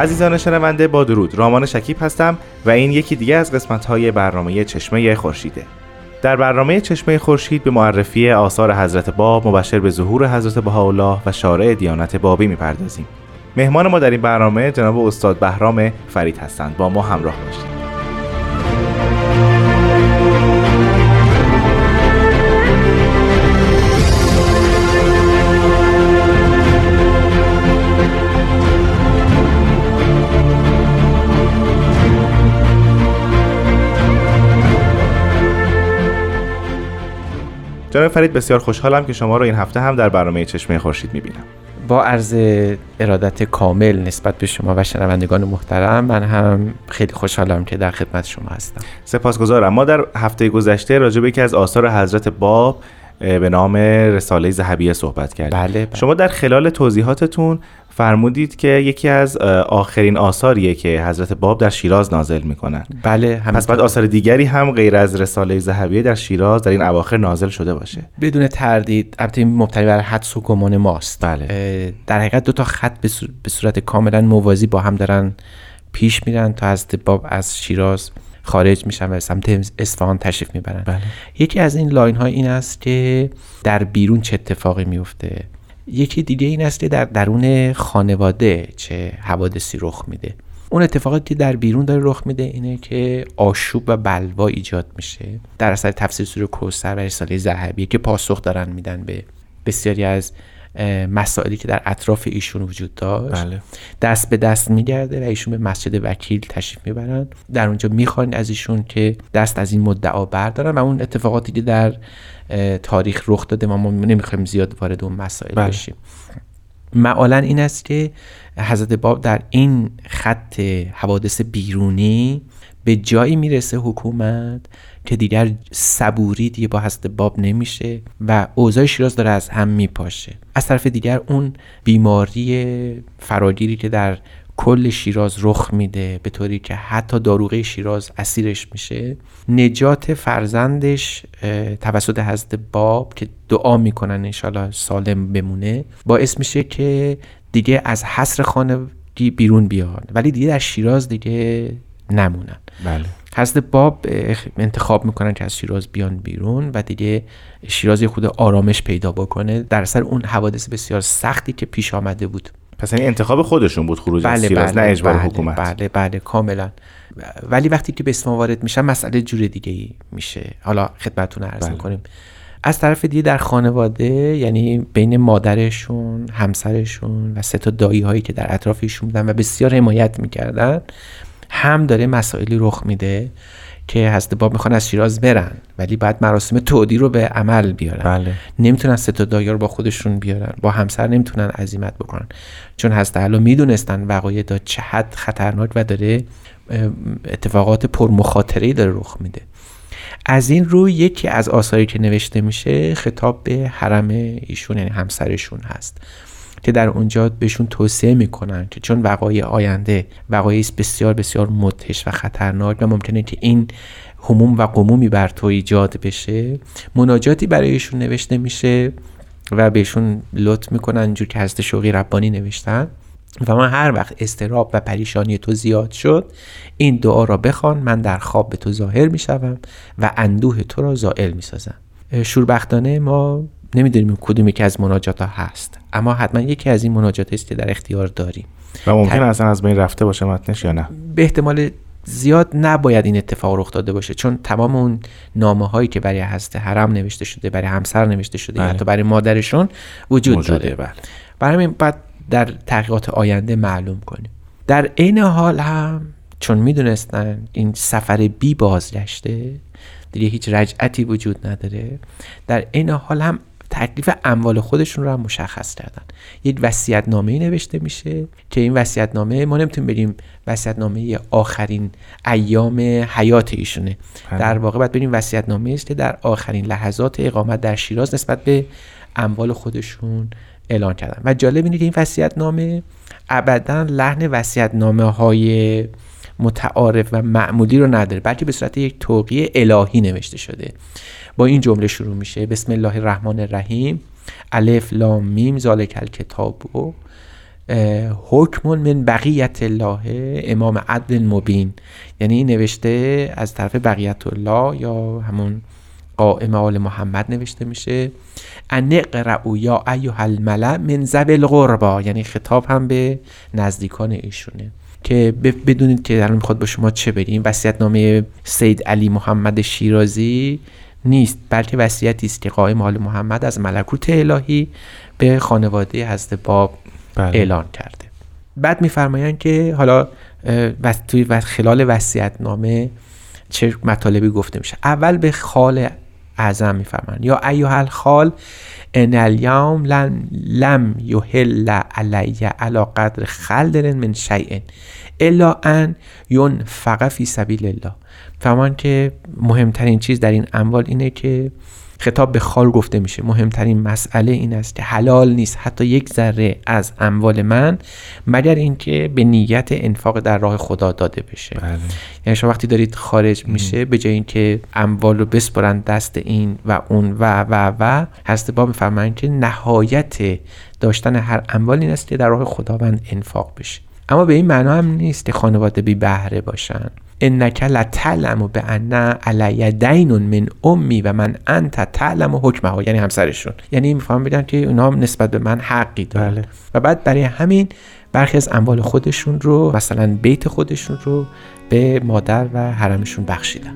عزیزان شنونده با درود. رامان شکیب هستم و این یکی دیگه از قسمت های برنامه چشمه خورشیده. در برنامه چشمه خورشید به معرفی آثار حضرت باب مبشر به ظهور حضرت بهاءالله و شارع دیانت بابی می‌پردازیم. مهمان ما در این برنامه جناب استاد بهرام فرید هستند. با ما همراه باشید. جناب فرید بسیار خوشحالم که شما رو این هفته هم در برنامه چشمه خورشید می‌بینم. با عرض ارادت کامل نسبت به شما و شنوندگان محترم من هم خیلی خوشحالم که در خدمت شما هستم. سپاسگزارم. ما در هفته گذشته راجع به یکی از آثار حضرت باب به نام رساله زهبیه صحبت کردیم. بله, بله. شما در خلال توضیحاتتون فرمودید که یکی از آخرین آثاریه که حضرت باب در شیراز نازل می‌کنن. بله پس بعد آثار دیگری هم غیر از رساله ذهبیه در شیراز در این اواخر نازل شده باشه. بدون تردید البته این مبتنی بر حدس و گمان ماست. بله. در حقیقت دو تا خط به صورت کاملا موازی با هم دارن پیش میرن تا حضرت باب از شیراز خارج میشن و سمت اصفهان تشریف می‌برن. بله. یکی از این لاین ها این است که در بیرون چه اتفاقی میفته یکی دیگه این است که در درون خانواده چه حوادثی رخ میده. اون اتفاقاتی در بیرون داره رخ میده اینه که آشوب و بلوا ایجاد میشه. در اثر تفسیر سوره کوثر و رساله ذهبی که پاسخ دارن میدن به بسیاری از مسائلی که در اطراف ایشون وجود داشت بله. دست به دست میگرده و ایشون به مسجد وکیل تشریف می‌برن در اونجا می‌خوان از ایشون که دست از این مدعا بردارن و اون اتفاقاتی که در تاریخ رخ داده ما, ما نمی‌خوایم زیاد وارد اون مسائل بله. بشیم معالا این است که حضرت باب در این خط حوادث بیرونی به جایی می‌رسه حکومت که دیگر صبوری دیگه با حضرت باب نمیشه و اوضاع شیراز داره از هم میپاشه. از طرف دیگر اون بیماری فراگیری که در کل شیراز رخ میده به طوری که حتی داروغه شیراز اسیرش میشه نجات فرزندش توسط حضرت باب که دعا می‌کنن انشالله سالم بمونه باعث میشه که دیگه از حصر خانه بیرون بیان. ولی دیگه در شیراز دیگه نمونن. بله. حضرت باب انتخاب می‌کنن که از شیراز بیان بیرون و دیگه شیراز خود آرامش پیدا بکنه. در سر اون حوادث بسیار سختی که پیش آمده بود. پس این انتخاب خودشون بود خروج بله از شیراز بله نه اجبار بله حکومت. بله بله کاملا. ولی وقتی که به اسم وارد میشن مسئله جور دیگه ای میشه. حالا خدمتتون عرض بله. می‌کنیم. از طرف دیگه در خانواده یعنی بین مادرشون همسرشون و سه تا دایی هایی که در اطراف ایشون بودن و بسیار حمایت می‌کردن هم داره مسائلی رخ میده که حضرت باب می‌خوان از شیراز برن ولی بعد مراسم تودی رو به عمل بیارن. بله. نمی‌تونن سه تا دایی رو با خودشون بیارن با همسر نمی‌تونن عزیمت بکنن. چون حضرت علا می‌دونستن وقایع دا چه حد خطرناک و داره اتفاقات پرمخاطره داره رخ میده. از این رو یکی از آثاری که نوشته میشه خطاب به حرم ایشون یعنی همسرشون هست. که در اونجا بهشون توصیه می‌کنن که چون وقایع آینده وقایعی است بسیار بسیار مدهش و خطرناک و ممکنه که این هموم و قمومی بر تو ایجاد بشه مناجاتی برایشون نوشته میشه و بهشون لطف می‌کنن جور که حضرت شوقی ربانی نوشتن. و من هر وقت استراب و پریشانی تو زیاد شد این دعا را بخوان من در خواب به تو ظاهر می‌شوم و اندوه تو را زائل می‌سازم. شوربختانه ما نمی‌دونیم کدوم یکی از مناجات ها هست اما حتما یکی از این مناجات است که در اختیار داریم و ممکن اصلا از بین رفته باشه متنش یا نه به احتمال زیاد نباید این اتفاق رخ داده باشه چون تمام اون نامه هایی که برای حضرت حرم نوشته شده برای همسر نوشته شده بله. حتی برای مادرشون وجود موجوده، داره بله. برای همین بعد در تحقیقات آینده معلوم کنیم در عین حال هم چون می‌دونستن این سفر بی بازگشته دیگه هیچ رجعتی وجود نداره در عین حال هم تکلیف اموال خودشون رو هم مشخص کردن. یک وصیت نامه نوشته میشه که این وصیت نامه ما نمی‌تونیم بریم وصیت نامه آخرین ایام حیات ایشونه. در واقع باید بریم وصیت نامه است که در آخرین لحظات اقامت در شیراز نسبت به اموال خودشون اعلان کردن. و جالب اینه که این وصیت نامه ابدا لحن وصیت نامه های متعارف و معمولی رو نداره بلکه به صورت یک توقیه الهی نوشته شده. با این جمله شروع میشه. بسم الله الرحمن الرحیم الف لام میم ذالک الکتاب و حکم من بقیت الله امام عدل مبین. یعنی این نوشته از طرف بقیت الله یا همون قائم آل محمد نوشته میشه. ان اقرأوا یا ایها الملأ من ذوی القربا یعنی خطاب هم به نزدیکان ایشونه. که بدونید که الان می‌خواد با شما چه بریم. وصیت نامه سید علی محمد شیرازی نیست بلکه وصیتی است که قائم حال محمد از ملکوت الهی به خانواده حضرت باب بله. اعلان کرده. بعد میفرمایند که حالا توی خلال وصیت نامه چه مطالبی گفته میشه. اول به خال اعظم میفرمایند. یا ایها الخال ان الیوم لم, لم یحل علی علی قدر خلدر من شیء الا ان ینفق فی سبیل الله. فهمان که مهمترین چیز در این اموال اینه که خطاب به خال گفته میشه مهمترین مسئله این است که حلال نیست حتی یک ذره از اموال من مگر اینکه به نیت انفاق در راه خدا داده بشه. بله. یعنی شما وقتی دارید خارج میشه به جای اینکه اموال رو بسپرن دست این و اون و و و هست با میفرمایند که نهایت داشتن هر اموال این است که در راه خداوند انفاق بشه. اما به این معنا هم نیست که خانواده بی بهره باشن. انک لتعلم به ان علی دین من امی و من انت تعلم حکمه یعنی همسرشون. یعنی میفهم بگن که اونا نسبت به من حقی داره بله. و بعد برای همین برخی از اموال خودشون رو مثلا بیت خودشون رو به مادر و حرمشون بخشیدن.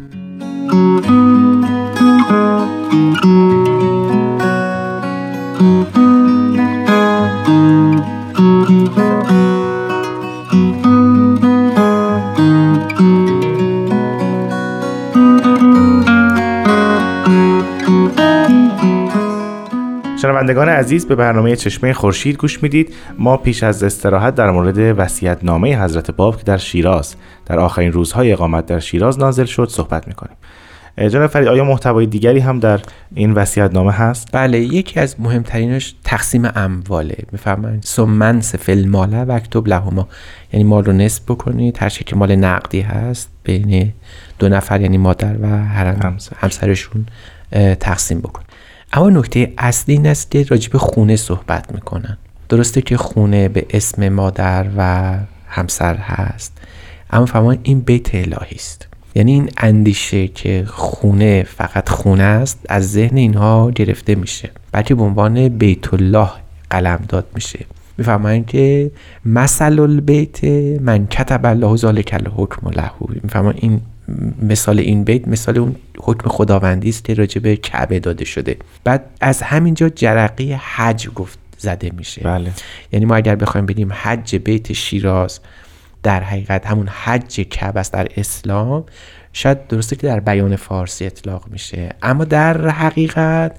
شنوندگان عزیز به برنامه چشمه خورشید گوش می‌دید. ما پیش از استراحت در مورد وصیت نامه حضرت باب که در شیراز در آخرین روزهای اقامت در شیراز نازل شد صحبت می‌کنیم. جناب فرید آیا محتوای دیگری هم در این وصیت نامه هست؟ بله یکی از مهمترینش تقسیم امواله. میفرمایید سمن سفل ماله و اکتب لهما. یعنی مال رو نصف بکنید. هر که مال نقدی هست بین دو نفر یعنی مادر و هرم همسرشون تقسیم بکن اما نکته اصلی این است که راجب خونه صحبت می‌کنن. درسته که خونه به اسم مادر و همسر هست اما فهمان این بیت الهی است. یعنی این اندیشه که خونه فقط خونه است از ذهن اینها گرفته میشه. بلکه به عنوان بیت الله قلم داد میشه. می‌فهمن که مثل البیت من کتب الله ذالک الحکم له. می‌فهمن این مثال این بیت مثال اون حکم خداوندی است که راجع به کعبه داده شده. بعد از همینجا جرقی حج گفت زده میشه. بله. یعنی ما اگر بخوایم بگیم حج بیت شیراز در حقیقت همون حج کعبه است در اسلام شاید درسته که در بیان فارسی اطلاق میشه. اما در حقیقت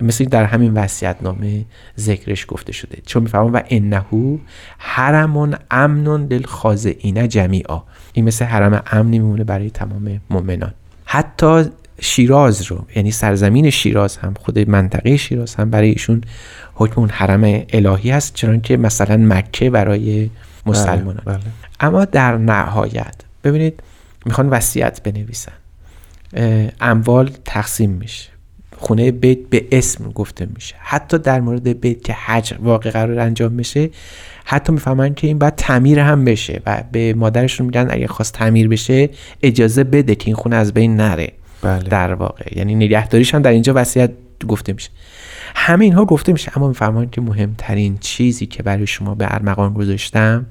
مثل در همین وصیت نامه ذکرش گفته شده. چون می‌فهمم و انهو حرمون امنون للخاضعین جمیعا. این مثل حرم امنی میمونه برای تمام مؤمنان. حتی شیراز رو یعنی سرزمین شیراز هم خود منطقه شیراز هم برای ایشون حکم اون حرم الهی هست چون که مثلا مکه برای مسلمانان. بله، بله. اما در نهایت ببینید می‌خوان وصیت بنویسن. اموال تقسیم میشه. خونه بیت به اسم گفته میشه. حتی در مورد بیت که حج واقع قرار انجام میشه حتی می‌فهمن که این باید تعمیر هم بشه و به مادرشون میگن اگه خواست تعمیر بشه اجازه بده که این خونه از بین نره. بله. در واقع. یعنی نگهداریش هم در اینجا وصیت گفته میشه. همه اینها گفته میشه اما می‌فهمن که مهمترین چیزی که برای شما به ارمغان گذاشتم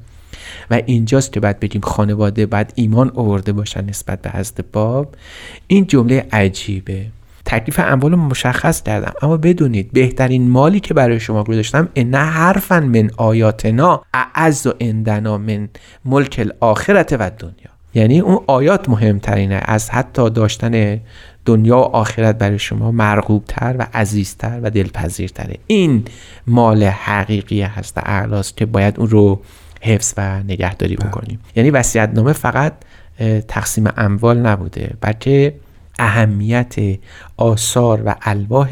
و اینجاست که باید بگیم خانواده باید ایمان آورده باشن نسبت به حضرت باب این جمله عجیبه. تکلیف اموال مشخص کردم. اما بدونید بهترین مالی که برای شما گذاشتم ان حرفا من آیاتنا اعز و اندنا من ملک الاخرت و دنیا یعنی اون آیات مهمترینه. از حتی داشتن دنیا و آخرت برای شما مرغوبتر و عزیزتر و دلپذیرتره. این مال حقیقی هست اعلاست که باید اون رو حفظ و نگهداری بکنیم. یعنی نامه فقط تقسیم اموال نبوده بلکه اهمیت آثار و الواح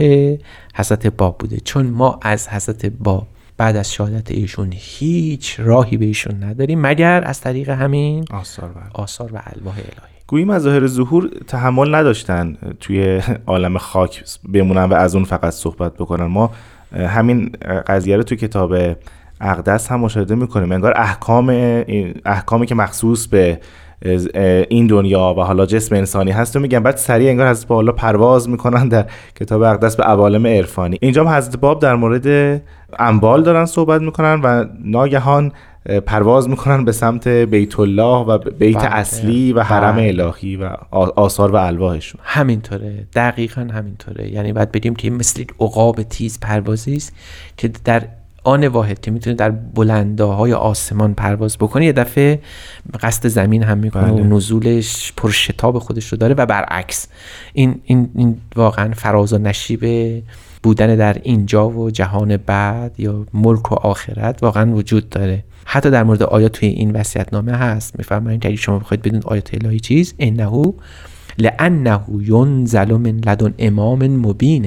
حضرت باب بوده. چون ما از حضرت باب بعد از شهادت ایشون هیچ راهی به ایشون نداریم مگر از طریق همین آثار و, آثار و الواح الهی. گویی مظاهر ظهور تحمل نداشتن توی عالم خاک بمونن و از اون فقط صحبت بکنن. ما همین قضیه رو توی کتاب اقدس هم مشاهده می‌کنیم. انگار احکام احکامی که مخصوص به این دنیا و حالا جسم انسانی هست. و میگن بعد سریع انگار حضرت باب پرواز می‌کنن در کتاب اقدس به عوالم عرفانی. اینجا هم حضرت باب در مورد انبال دارن صحبت می‌کنن و ناگهان پرواز می‌کنن به سمت بیت الله و بیت بله. اصلی و حرم بله. الهی و آثار و الواحشون. همینطوره. دقیقا همینطوره. یعنی باید بگیم که مثل عقاب تیز پروازی است که در آن واحد که می‌تونه در بلنداهای آسمان پرواز بکنه یه دفعه قصد زمین هم می‌کنه بله. و نزولش پر شتاب خودش رو داره و برعکس. این, این, این واقعا فراز و نشیب بودن در اینجا و جهان بعد یا ملک و آخرت واقعا وجود داره. حتی در مورد آیات توی این وصیت نامه هست. میفرمایید که اگه شما بخواید بدون آیات الهی چیز انه لانه ینزل من لدن امام مبین.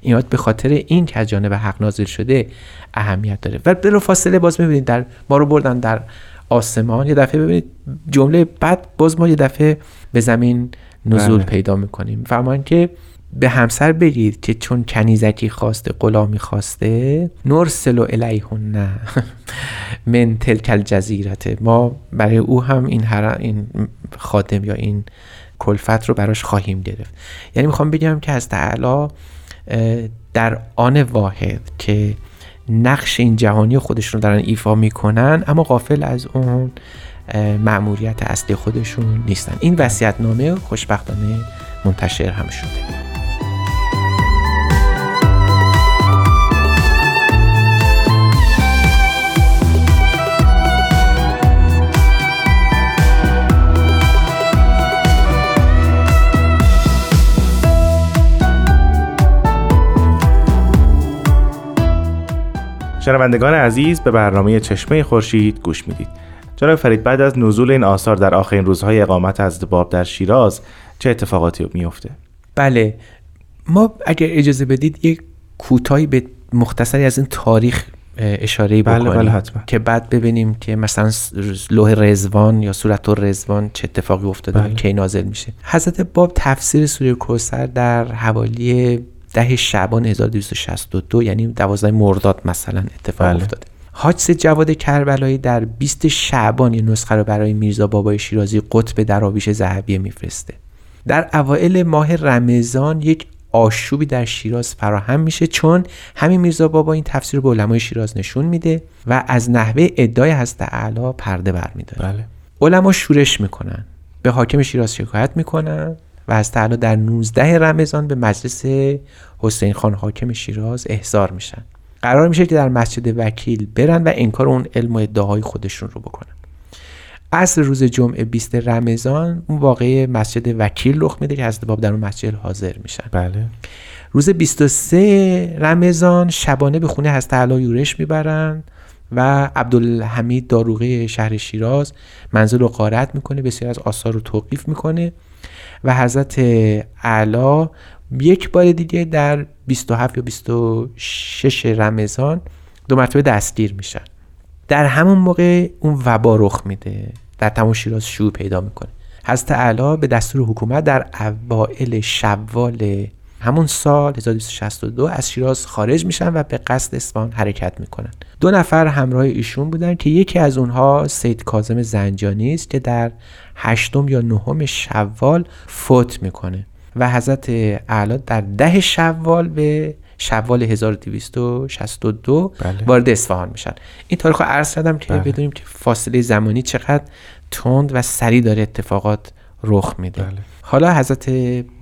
این آیات به خاطر این که از جانب حق نازل شده اهمیت داره. و بلا فاصله باز می‌بینید در ما رو بردن در آسمان. یه دفعه ببینید جمله بعد باز ما یه دفعه به زمین نزول بله. پیدا می‌کنیم. فرمان که به همسر بگید که چون کنیزکی خواسته غلامی خواسته نرسل الیهن نه من تلک جزیرته ما برای او هم این هر این خادم یا این کلفت رو براش خواهیم گرفت. یعنی می‌خوام بگم که از تعالی در آن واحد که نقش این جهانی خودشون دارن ایفا می‌کنن اما غافل از اون معموریت اصلی خودشون نیستن. این وصیت نامه خوشبختانه منتشر هم شده. شنوندگان عزیز به برنامه چشمه خورشید گوش می‌دید جناب فرید بعد از نزول این آثار در آخرین روزهای اقامت از باب در شیراز چه اتفاقاتی میفته بله ما اگر اجازه بدید یک کوتاهی به مختصری از این تاریخ اشاره بله بکنیم بله حتما. که بعد ببینیم که مثلا لوح رزوان یا صورت رزوان چه اتفاقی افتاده بله. کی نازل میشه حضرت باب تفسیر سوره کوثر در حوالی ده شعبان 1262 یعنی 12 مرداد مثلا اتفاق بله. افتاده حاج جواد کربلایی در 20 شعبان یه نسخه رو برای میرزا بابای شیرازی قطب دراویش ذهبیه میفرسته در اوایل ماه رمضان یک آشوبی در شیراز فراهم میشه چون همین میرزا بابا این تفسیر به علمای شیراز نشون میده و از نحوه ادعای هست اعلا پرده برمیداره بله. علما شورش می‌کنن به حاکم شیراز شکایت می‌کنن و از در 19 رمضان به مجلس حسین خان حاکم شیراز احضار میشن. قرار میشه که در مسجد وکیل برن و انکار اون علم و ادعاهای خودشون رو بکنن. اصل روز جمعه 20 رمضان اون واقعه مسجد وکیل رخ میده که حضرت باب در اون مسجد حاضر میشن. بله. روز 23 رمضان شبانه به خونه حضرت یورش می‌برن و عبدالحمید داروغه شهر شیراز منزل رو قارت می‌کنه بسیار از آثار رو توقیف می‌کنه. و حضرت علا یک بار دیگه در 27 یا 26 رمضان دو مرتبه دستگیر میشن. در همون موقع اون وبا رخ میده. در تمام شیراز شو پیدا می‌کنه. حضرت علا به دستور حکومت در اوائل شوال همون سال 1262 از شیراز خارج میشن و به قصد اصفهان حرکت می‌کنن دو نفر همراه ایشون بودن که یکی از اونها سید کازم زنجانی است که در هشتم یا نهم شوال فوت می‌کنه و حضرت اعلی در ده شوال به شوال 1262 بله. وارد اصفهان میشن این تاریخ رو عرض کردم که بله. بدونیم که فاصله زمانی چقدر تند و سریع داره اتفاقات رخ میده بله. حالا حضرت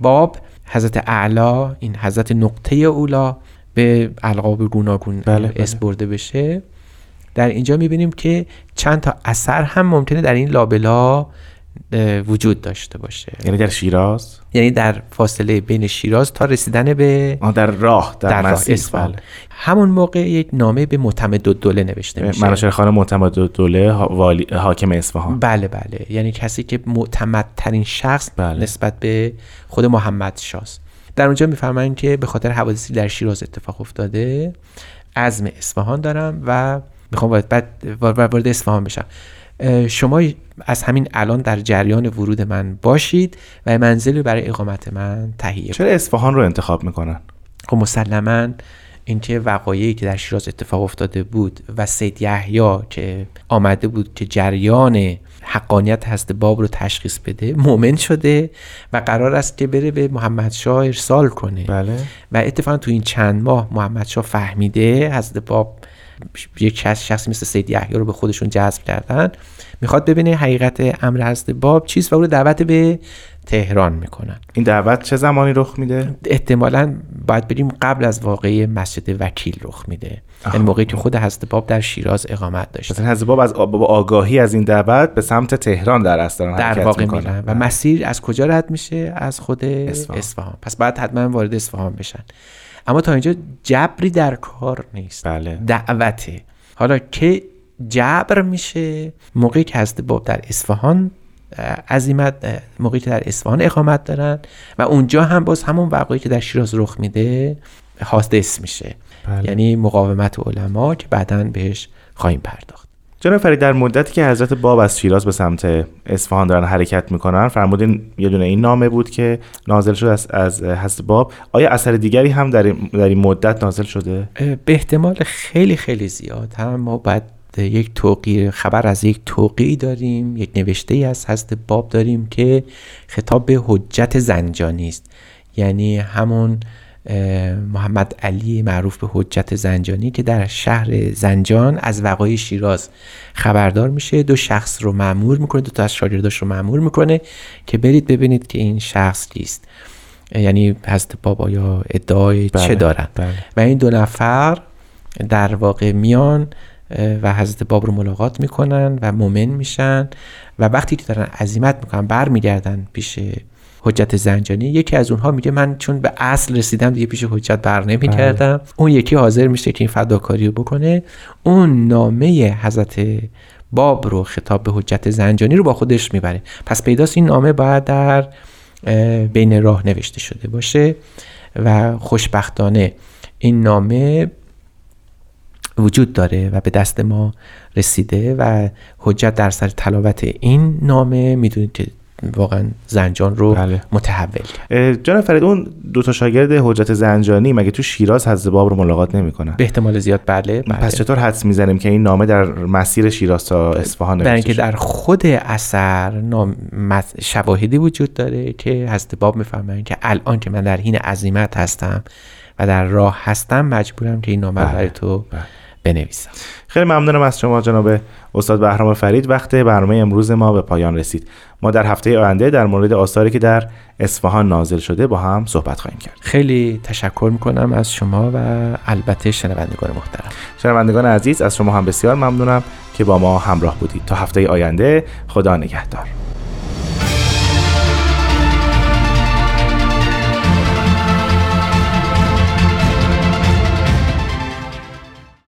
باب حضرت اعلا این حضرت نقطه اولا به القاب گوناگون بله، بله. اسم برده بشه در اینجا می‌بینیم که چند تا اثر هم ممکنه در این لابلا وجود داشته باشه. یعنی در شیراز؟ یعنی در فاصله بین شیراز تا رسیدن به آه در راه در, در راه بله. همون موقع یک نامه به معتمد دوله نوشته میشه. منوچهر خان معتمد دوله ها- والی حاکم اصفهان. بله بله. یعنی کسی که معتمدترین شخص بله. نسبت به خود محمد شاست. در اونجا میفرمایند که به خاطر حوادثی در شیراز اتفاق افتاده عزم اصفهان دارم و می‌خوام وارد وارد اصفهان بشم. شما از همین الان در جریان ورود من باشید و منزلی برای اقامت من تهیه چرا اصفهان رو انتخاب می‌کنن؟ خب مسلما اینکه وقایعی که در شیراز اتفاق افتاده بود و سید یحیی که آمده بود که جریان حقانیت هست باب رو تشخیص بده مؤمن شده و قرار است که بره به محمد شاه ارسال کنه. بله. و اتفاقا تو این چند ماه محمد شاه فهمیده حضرت باب یک شخص شخصی مثل سید یحیی رو به خودشون جذب کردن. می‌خواد ببینه حقیقت امر حضرت باب چیست و او رو دعوت به تهران می‌کنن. این دعوت چه زمانی رخ میده؟ احتمالا باید بریم قبل از واقعه مسجد وکیل رخ میده. آها. یعنی موقعی که خود حضرت باب در شیراز اقامت داشته. مثلا حضرت باب از آگاهی از این دعوت به سمت تهران در اصل در واقع می‌کنن. و بله. مسیر از کجا رد میشه؟ از خود اصفهان. پس باید حتما وارد اصفهان بشن. اما تا اینجا جبری در کار نیست. بله. دعوته. حالا که جبر میشه موقعی که حضرت باب در اصفهان عزیمت اه، موقعی که در اصفهان اقامت دارن و اونجا هم باز همون وقایعی که در شیراز رخ میده حادث میشه. بله. یعنی مقاومت علما که بعدا بهش خواهیم پرداخت. جناب فرید در مدتی که حضرت باب از شیراز به سمت اصفهان دارن حرکت می‌کنن فرمودین یه دونه این نامه بود که نازل شد از, از حضرت باب. آیا اثر دیگری هم در این, در این مدت نازل شده؟ به احتمال خیلی خیلی زیاد. هم ما باید یک توقیع خبر از یک توقیعی داریم یک نوشته ای از حضرت باب داریم که خطاب به حجت زنجانی است. یعنی همون محمد علی معروف به حجت زنجانی که در شهر زنجان از وقایع شیراز خبردار میشه. دو شخص رو معمور می‌کنه دو تا از شاگرداش رو معمور می‌کنه که برید ببینید که این شخص کیست. یعنی حضرت بابا یا ادعای بله، چه دارن؟ بله. و این دو نفر در واقع میان و حضرت باب رو ملاقات می‌کنن و مؤمن میشن و وقتی که دارن عزیمت می‌کنن برمیگردن پیش حجت زنجانی. یکی از اونها میگه من چون به اصل رسیدم دیگه پیش حجت بر نمیگردم. اون یکی حاضر میشه که این فداکاری رو بکنه. اون نامه حضرت باب رو خطاب به حجت زنجانی رو با خودش می‌بره. پس پیداست این نامه باید در بین راه نوشته شده باشه و خوشبختانه این نامه وجود داره و به دست ما رسیده و حجت در سر تلاوت این نامه. می‌دونید که واقعا زنجان رو بله. متحول کرد جناب فرید اون دو تا شاگرد حجت زنجانی مگه تو شیراز حضرت باب رو ملاقات نمی‌کنن به احتمال زیاد بله, بله. پس چطور حدس می‌زنیم که این نامه در مسیر شیراز تا اصفهان برای اینکه؟ در خود اثر نام شواهدی وجود داره که حضرت باب میفرمایند که الان که من در حین عزیمت هستم و در راه هستم مجبورم که این نامه بله، برای تو بله. بنویسم. خیلی ممنونم از شما جناب استاد بهرام فرید. وقت برنامه امروز ما به پایان رسید. ما در هفته آینده در مورد آثاری که در اصفهان نازل شده با هم صحبت خواهیم کرد. خیلی تشکر می‌کنم از شما و البته شنوندگان محترم. شنوندگان عزیز از شما هم بسیار ممنونم که با ما همراه بودید. تا هفته آینده خدا نگهدار.